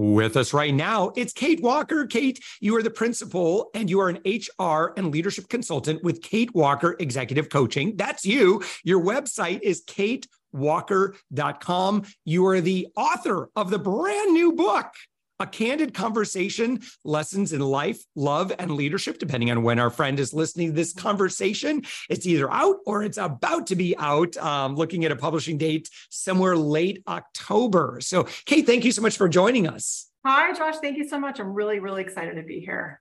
With us right now, it's Kate Walker. Kate, you are the principal and you are an HR and leadership consultant with Kate Walker Executive Coaching. That's you. Your website is katewalker.com. You are the author of the brand new book, a candid conversation, lessons in life, love, and leadership, depending on when our friend is listening to this conversation. It's either out or it's about to be out, um, looking at a publishing date somewhere late October. So, Kate, thank you so much for joining us. Hi, Josh. Thank you so much. I'm really, really excited to be here.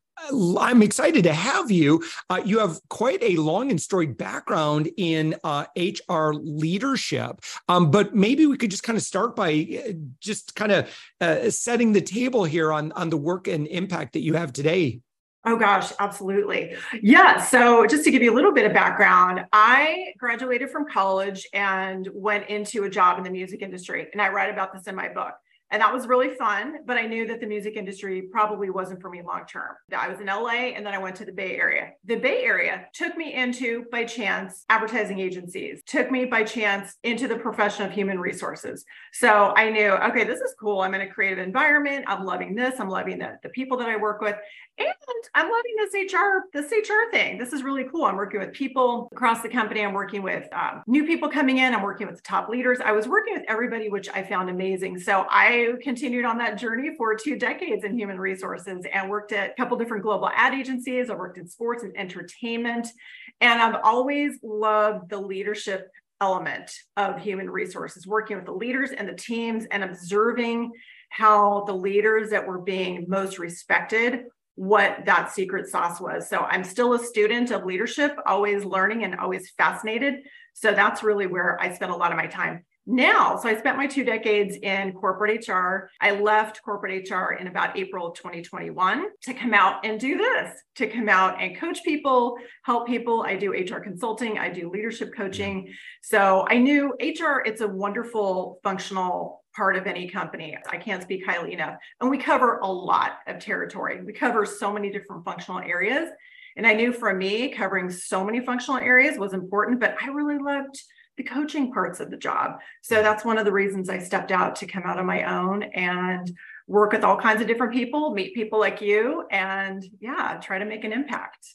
I'm excited to have you. Uh, you have quite a long and storied background in uh, HR leadership, um, but maybe we could just kind of start by uh, just kind of uh, setting the table here on on the work and impact that you have today. Oh gosh, absolutely. Yeah. So, just to give you a little bit of background, I graduated from college and went into a job in the music industry, and I write about this in my book. And that was really fun, but I knew that the music industry probably wasn't for me long term. I was in LA and then I went to the Bay Area. The Bay Area took me into, by chance, advertising agencies, took me by chance into the profession of human resources. So I knew, okay, this is cool. I'm in a creative environment. I'm loving this. I'm loving the, the people that I work with. And I'm loving this HR, this HR thing. This is really cool. I'm working with people across the company. I'm working with um, new people coming in. I'm working with the top leaders. I was working with everybody, which I found amazing. So I continued on that journey for two decades in human resources and worked at a couple different global ad agencies. I worked in sports and entertainment. And I've always loved the leadership element of human resources, working with the leaders and the teams and observing how the leaders that were being most respected what that secret sauce was. So I'm still a student of leadership, always learning and always fascinated. So that's really where I spend a lot of my time now. So I spent my two decades in corporate HR. I left corporate HR in about April of 2021 to come out and do this, to come out and coach people, help people. I do HR consulting, I do leadership coaching. So I knew HR, it's a wonderful functional part of any company. I can't speak highly enough. And we cover a lot of territory. We cover so many different functional areas. And I knew for me, covering so many functional areas was important, but I really loved the coaching parts of the job. So that's one of the reasons I stepped out to come out on my own and work with all kinds of different people, meet people like you, and yeah, try to make an impact.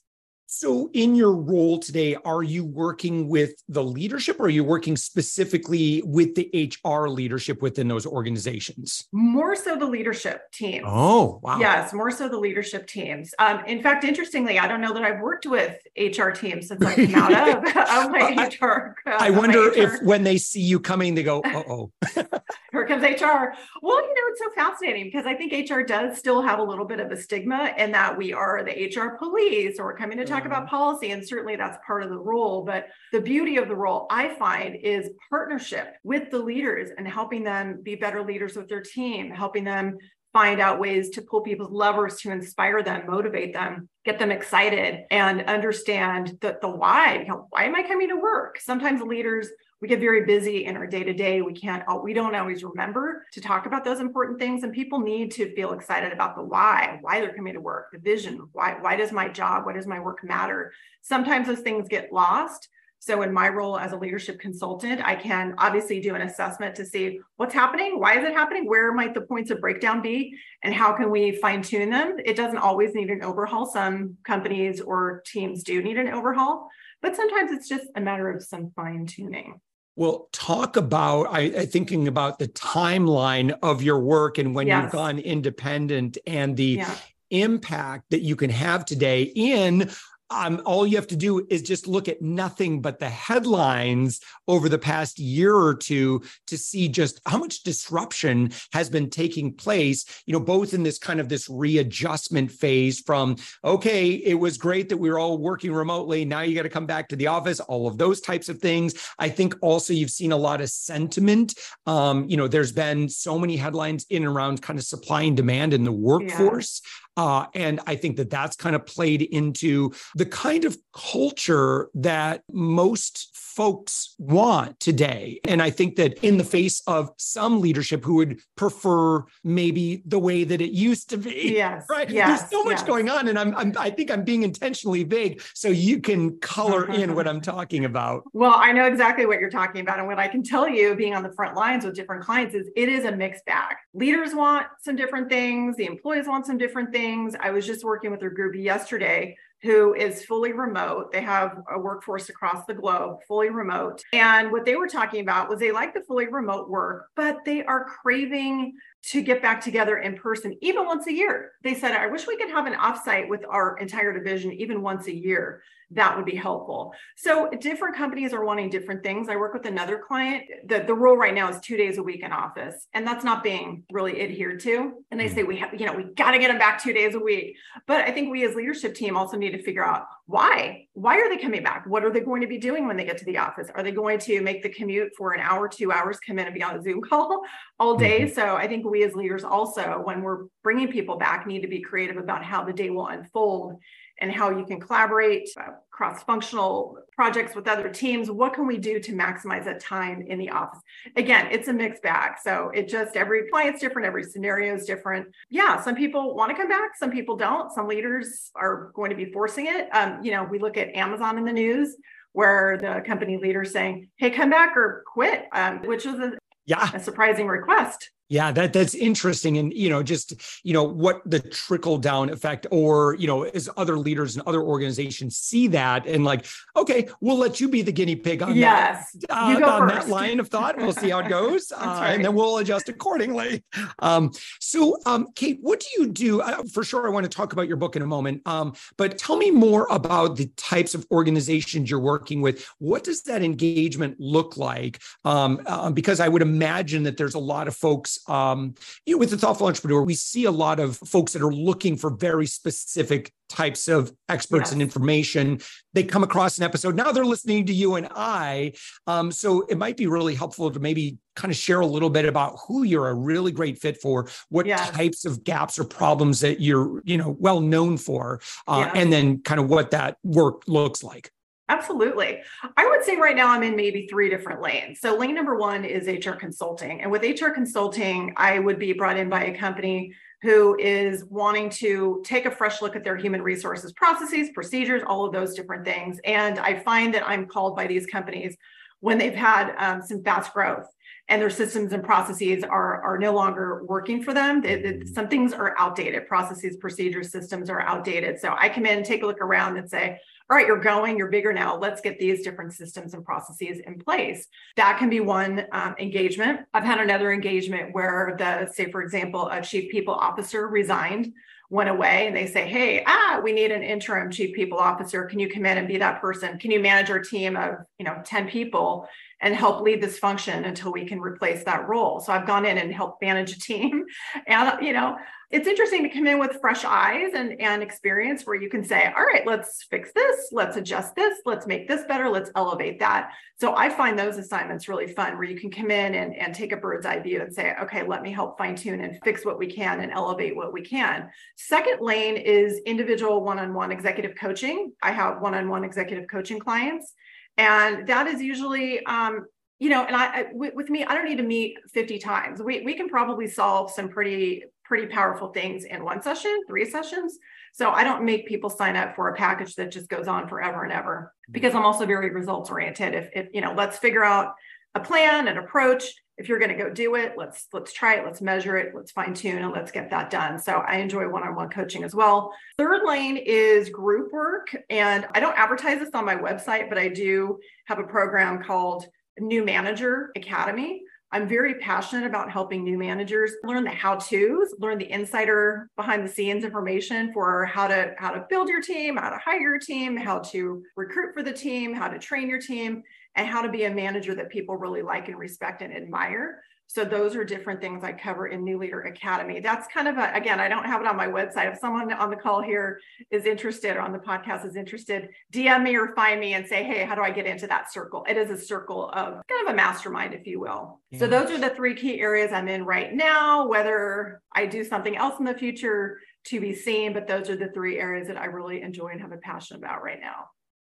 So, in your role today, are you working with the leadership or are you working specifically with the HR leadership within those organizations? More so the leadership teams. Oh, wow. Yes, more so the leadership teams. Um, in fact, interestingly, I don't know that I've worked with HR teams since I came out of, of my HR. Uh, I wonder HR. if when they see you coming, they go, oh. Here comes HR. Well, you know, it's so fascinating because I think HR does still have a little bit of a stigma in that we are the HR police or coming to talk about mm-hmm. policy, and certainly that's part of the role. But the beauty of the role I find is partnership with the leaders and helping them be better leaders with their team, helping them find out ways to pull people's levers to inspire them, motivate them, get them excited, and understand the, the why. You know, why am I coming to work? Sometimes leaders we get very busy in our day to day. We can't, we don't always remember to talk about those important things. And people need to feel excited about the why, why they're coming to work, the vision. Why, why does my job, why does my work matter? Sometimes those things get lost. So, in my role as a leadership consultant, I can obviously do an assessment to see what's happening, why is it happening, where might the points of breakdown be, and how can we fine tune them. It doesn't always need an overhaul. Some companies or teams do need an overhaul, but sometimes it's just a matter of some fine tuning. Well, talk about I, I, thinking about the timeline of your work and when yes. you've gone independent and the yeah. impact that you can have today in um, all you have to do is just look at nothing but the headlines over the past year or two to see just how much disruption has been taking place you know both in this kind of this readjustment phase from okay it was great that we were all working remotely. Now you got to come back to the office all of those types of things. I think also you've seen a lot of sentiment. Um, you know there's been so many headlines in and around kind of supply and demand in the workforce. yeah. Uh, and I think that that's kind of played into the kind of culture that most folks want today. And I think that in the face of some leadership who would prefer maybe the way that it used to be. Yes. Right. Yes, There's so much yes. going on. And I'm, I'm, i think I'm being intentionally vague so you can color in what I'm talking about. Well, I know exactly what you're talking about. And what I can tell you being on the front lines with different clients is it is a mixed bag. Leaders want some different things, the employees want some different things. I was just working with a group yesterday who is fully remote. They have a workforce across the globe, fully remote. And what they were talking about was they like the fully remote work, but they are craving to get back together in person even once a year. They said, I wish we could have an offsite with our entire division even once a year. That would be helpful. So different companies are wanting different things. I work with another client. The, the rule right now is two days a week in office, and that's not being really adhered to. And they say we have, you know, we got to get them back two days a week. But I think we as leadership team also need to figure out why. Why are they coming back? What are they going to be doing when they get to the office? Are they going to make the commute for an hour, two hours, come in and be on a Zoom call all day? Mm-hmm. So I think we as leaders also, when we're bringing people back, need to be creative about how the day will unfold and how you can collaborate uh, cross-functional projects with other teams. What can we do to maximize that time in the office? Again it's a mixed bag. So it just every client's different every scenario is different. Yeah some people want to come back some people don't. Some leaders are going to be forcing it. Um, you know we look at amazon in the news where the company leader saying hey come back or quit um, which is a, yeah. a surprising request yeah, that that's interesting, and you know, just you know what the trickle down effect, or you know, as other leaders and other organizations see that, and like, okay, we'll let you be the guinea pig on yes, that uh, on that line of thought. We'll see how it goes, uh, right. and then we'll adjust accordingly. Um, so, um, Kate, what do you do? Uh, for sure, I want to talk about your book in a moment, um, but tell me more about the types of organizations you're working with. What does that engagement look like? Um, uh, because I would imagine that there's a lot of folks um, you know, with the thoughtful entrepreneur, we see a lot of folks that are looking for very specific types of experts yes. and information. They come across an episode. Now they're listening to you and I. Um, so it might be really helpful to maybe kind of share a little bit about who you're a really great fit for, what yes. types of gaps or problems that you're, you know, well known for, uh, and then kind of what that work looks like. Absolutely. I would say right now I'm in maybe three different lanes. So, lane number one is HR consulting. And with HR consulting, I would be brought in by a company who is wanting to take a fresh look at their human resources processes, procedures, all of those different things. And I find that I'm called by these companies when they've had um, some fast growth and their systems and processes are, are no longer working for them. They, they, some things are outdated, processes, procedures, systems are outdated. So I come in, take a look around and say, all right, you're going, you're bigger now. Let's get these different systems and processes in place. That can be one um, engagement. I've had another engagement where the, say, for example, a chief people officer resigned went away and they say, Hey, ah, we need an interim chief people officer. Can you come in and be that person? Can you manage our team of, you know, 10 people and help lead this function until we can replace that role? So I've gone in and helped manage a team. And, you know, it's interesting to come in with fresh eyes and, and experience where you can say, all right, let's fix this, let's adjust this, let's make this better, let's elevate that. So I find those assignments really fun where you can come in and, and take a bird's eye view and say, okay, let me help fine tune and fix what we can and elevate what we can. Second lane is individual one on one executive coaching. I have one on one executive coaching clients. And that is usually um, you know, and I, I with, with, me, I don't need to meet 50 times. We, we can probably solve some pretty pretty powerful things in one session, three sessions. So I don't make people sign up for a package that just goes on forever and ever because I'm also very results oriented. If, if you know, let's figure out a plan, an approach. If you're going to go do it, let's let's try it, let's measure it, let's fine tune, and let's get that done. So I enjoy one-on-one coaching as well. Third lane is group work, and I don't advertise this on my website, but I do have a program called New Manager Academy I'm very passionate about helping new managers learn the how-tos, learn the insider behind the scenes information for how to how to build your team, how to hire your team, how to recruit for the team, how to train your team, and how to be a manager that people really like and respect and admire. So those are different things I cover in New Leader Academy. That's kind of a, again, I don't have it on my website. If someone on the call here is interested or on the podcast is interested, DM me or find me and say, hey, how do I get into that circle? It is a circle of kind of a mastermind, if you will. Yeah. So those are the three key areas I'm in right now, whether I do something else in the future to be seen, but those are the three areas that I really enjoy and have a passion about right now.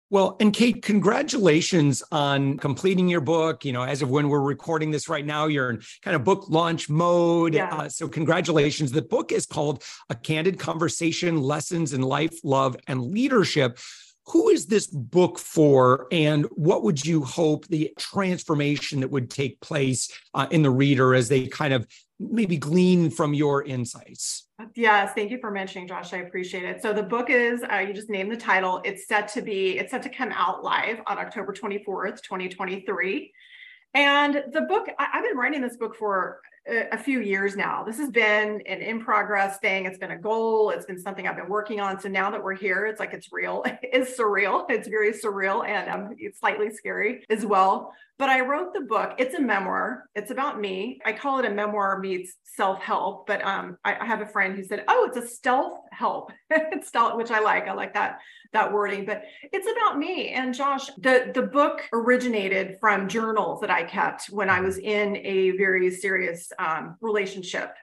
Well, and Kate, congratulations on completing your book. You know, as of when we're recording this right now, you're in kind of book launch mode. Yeah. Uh, so, congratulations. The book is called A Candid Conversation Lessons in Life, Love, and Leadership. Who is this book for, and what would you hope the transformation that would take place uh, in the reader as they kind of maybe glean from your insights? Yes, thank you for mentioning, Josh. I appreciate it. So the book is, uh, you just named the title. It's set to be, it's set to come out live on October 24th, 2023. And the book, I, have been writing this book for a, a, few years now. This has been an in progress thing. It's been a goal. It's been something I've been working on. So now that we're here, it's like it's real. It's surreal. It's very surreal and um, it's slightly scary as well. But I wrote the book. It's a memoir. It's about me. I call it a memoir meets self help. But um, I, I, have a friend who said, "Oh, it's a stealth help." it's stealth, which I like. I like that that wording. But it's about me and Josh. The the book originated from journals that I kept when I was in a very serious um, relationship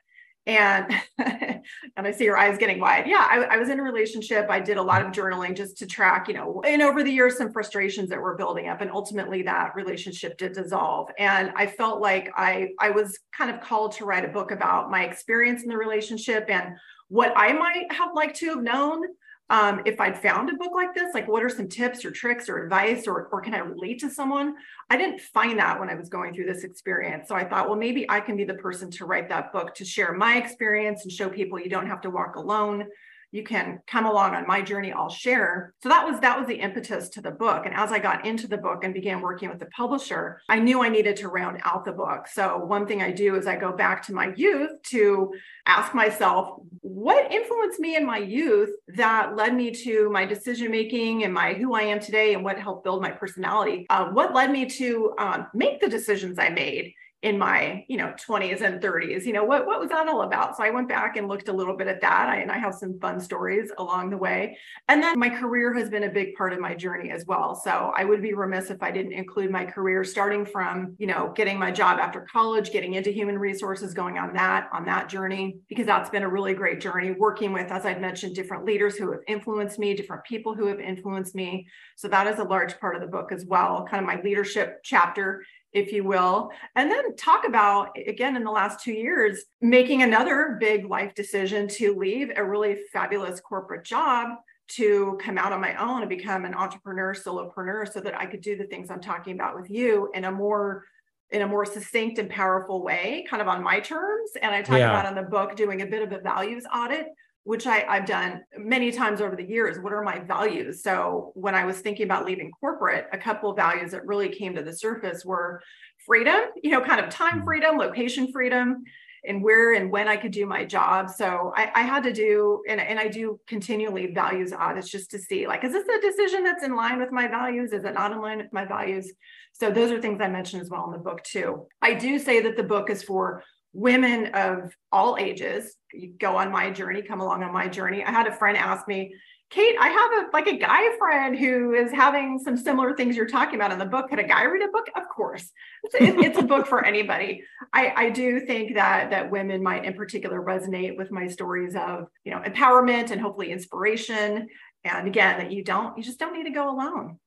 and and i see your eyes getting wide yeah I, I, was in a relationship i did a lot of journaling just to track you know and over the years some frustrations that were building up and ultimately that relationship did dissolve and i felt like i i was kind of called to write a book about my experience in the relationship and what i might have liked to have known um, if I'd found a book like this, like what are some tips or tricks or advice, or, or can I relate to someone? I didn't find that when I was going through this experience. So I thought, well, maybe I can be the person to write that book to share my experience and show people you don't have to walk alone you can come along on my journey i'll share. So that was that was the impetus to the book. And as i got into the book and began working with the publisher i knew i needed to round out the book. So one thing i do is i go back to my youth to ask myself what influenced me in my youth that led me to my decision making and my who i am today and what helped build my personality? Uh, what led me to um, make the decisions i made in my you know 20s and 30s you know what what was that all about? So i went back and looked a little bit at that I, and i have some fun stories along the way. And then my career has been a big part of my journey as well. So i would be remiss if i didn't include my career starting from you know getting my job after college getting into human resources going on that on that journey because that's been a really great journey working with as i've mentioned different leaders who have influenced me different people who have influenced me. So that is a large part of the book as well kind of my leadership chapter if you will. And then talk about, again, in the last two years, making another big life decision to leave a really fabulous corporate job to come out on my own and become an entrepreneur, solopreneur, so that I could do the things I'm talking about with you in a more in a more succinct and powerful way, kind of on my terms. And I talk yeah. about in the book doing a bit of a values audit which I, I've done many times over the years. What are my values? So when I was thinking about leaving corporate, a couple of values that really came to the surface were freedom, you know, kind of time mm-hmm. freedom, location freedom, and where and when I could do my job. So I, I had to do, and, and I do continually values audits just to see like, is this a decision that's in line with my values? Is it not in line with my values? So those are things I mentioned as well in the book too. I do say that the book is for women of all ages you go on my journey come along on my journey. I had a friend ask me kate i have a like a guy friend who is having some similar things you're talking about in the book. Could a guy read a book? Of course. It's, it's a book for anybody. I, I do think that that women might in particular resonate with my stories of you know empowerment and hopefully inspiration. And again that you don't you just don't need to go alone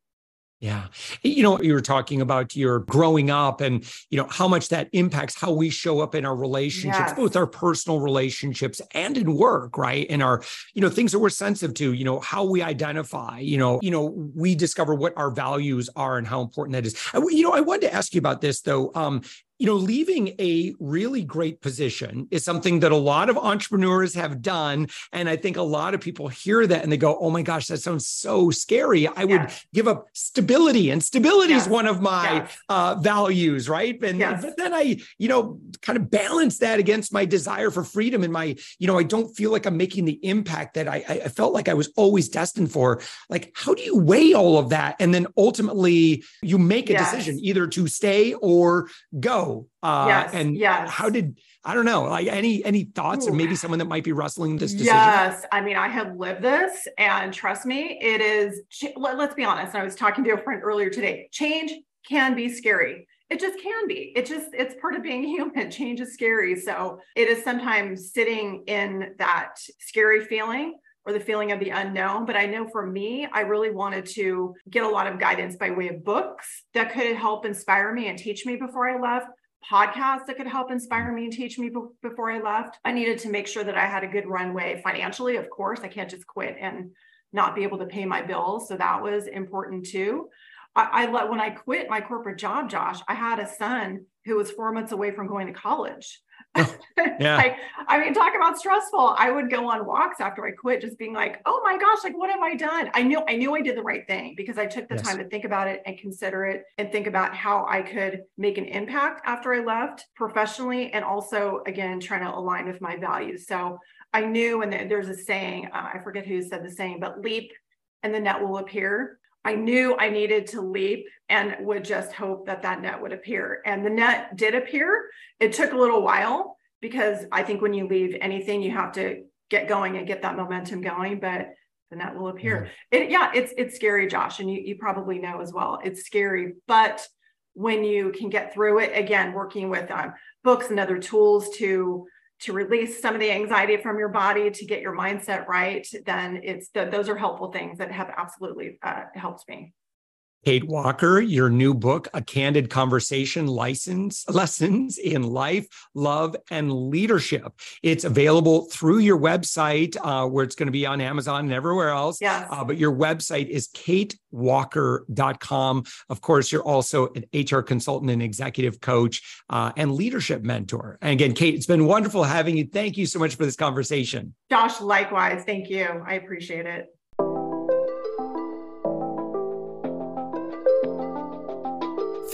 yeah. You know, you were talking about your growing up and, you know, how much that impacts how we show up in our relationships, yes. both our personal relationships and in work, right? And our, you know, things that we're sensitive to, you know, how we identify, you know, you know, we discover what our values are and how important that is. I, you know, I wanted to ask you about this though. Um, you know, leaving a really great position is something that a lot of entrepreneurs have done. And I think a lot of people hear that and they go, oh my gosh, that sounds so scary. I would give up stability, and stability yes. is one of my yes. uh, values, right? And but then I, you know, kind of balance that against my desire for freedom and my, you know, I don't feel like I'm making the impact that I, I felt like I was always destined for. Like, how do you weigh all of that? And then ultimately you make a decision either to stay or go uh, yes, and yes. how did I don't know, like any any thoughts, Ooh. or maybe someone that might be wrestling this decision? Yes, I mean, I have lived this, and trust me, it is. Let, let's be honest. I was talking to a friend earlier today. Change can be scary. It just can be. It just it's part of being human. Change is scary. So it is sometimes sitting in that scary feeling or the feeling of the unknown. But I know for me, I really wanted to get a lot of guidance by way of books that could help inspire me and teach me before I left. Podcasts that could help inspire me and teach me be- before I left. I needed to make sure that I had a good runway financially. Of course, I can't just quit and not be able to pay my bills. So that was important too. I, I let when I quit my corporate job, Josh, I had a son who was four months away from going to college. yeah. like, I mean, talk about stressful. I would go on walks after I quit, just being like, oh my gosh, like what have I done? I knew I knew I did the right thing because I took the yes. time to think about it and consider it and think about how I could make an impact after I left professionally and also again trying to align with my values. So I knew, and there's a saying, uh, I forget who said the saying, but leap and the net will appear. I knew I needed to leap and would just hope that that net would appear. And the net did appear. It took a little while because I think when you leave anything, you have to get going and get that momentum going. But the net will appear. Yeah. It, yeah, it's it's scary, Josh, and you you probably know as well. It's scary, but when you can get through it, again, working with um, books and other tools to to release some of the anxiety from your body to get your mindset right, then it's the, those are helpful things that have absolutely uh, helped me. Kate Walker, your new book, A Candid Conversation License Lessons in Life, Love, and Leadership. It's available through your website, uh, where it's going to be on Amazon and everywhere else. Yes. Uh, but your website is katewalker.com. Of course, you're also an HR consultant and executive coach uh, and leadership mentor. And again, Kate, it's been wonderful having you. Thank you so much for this conversation. Josh, likewise. Thank you. I appreciate it.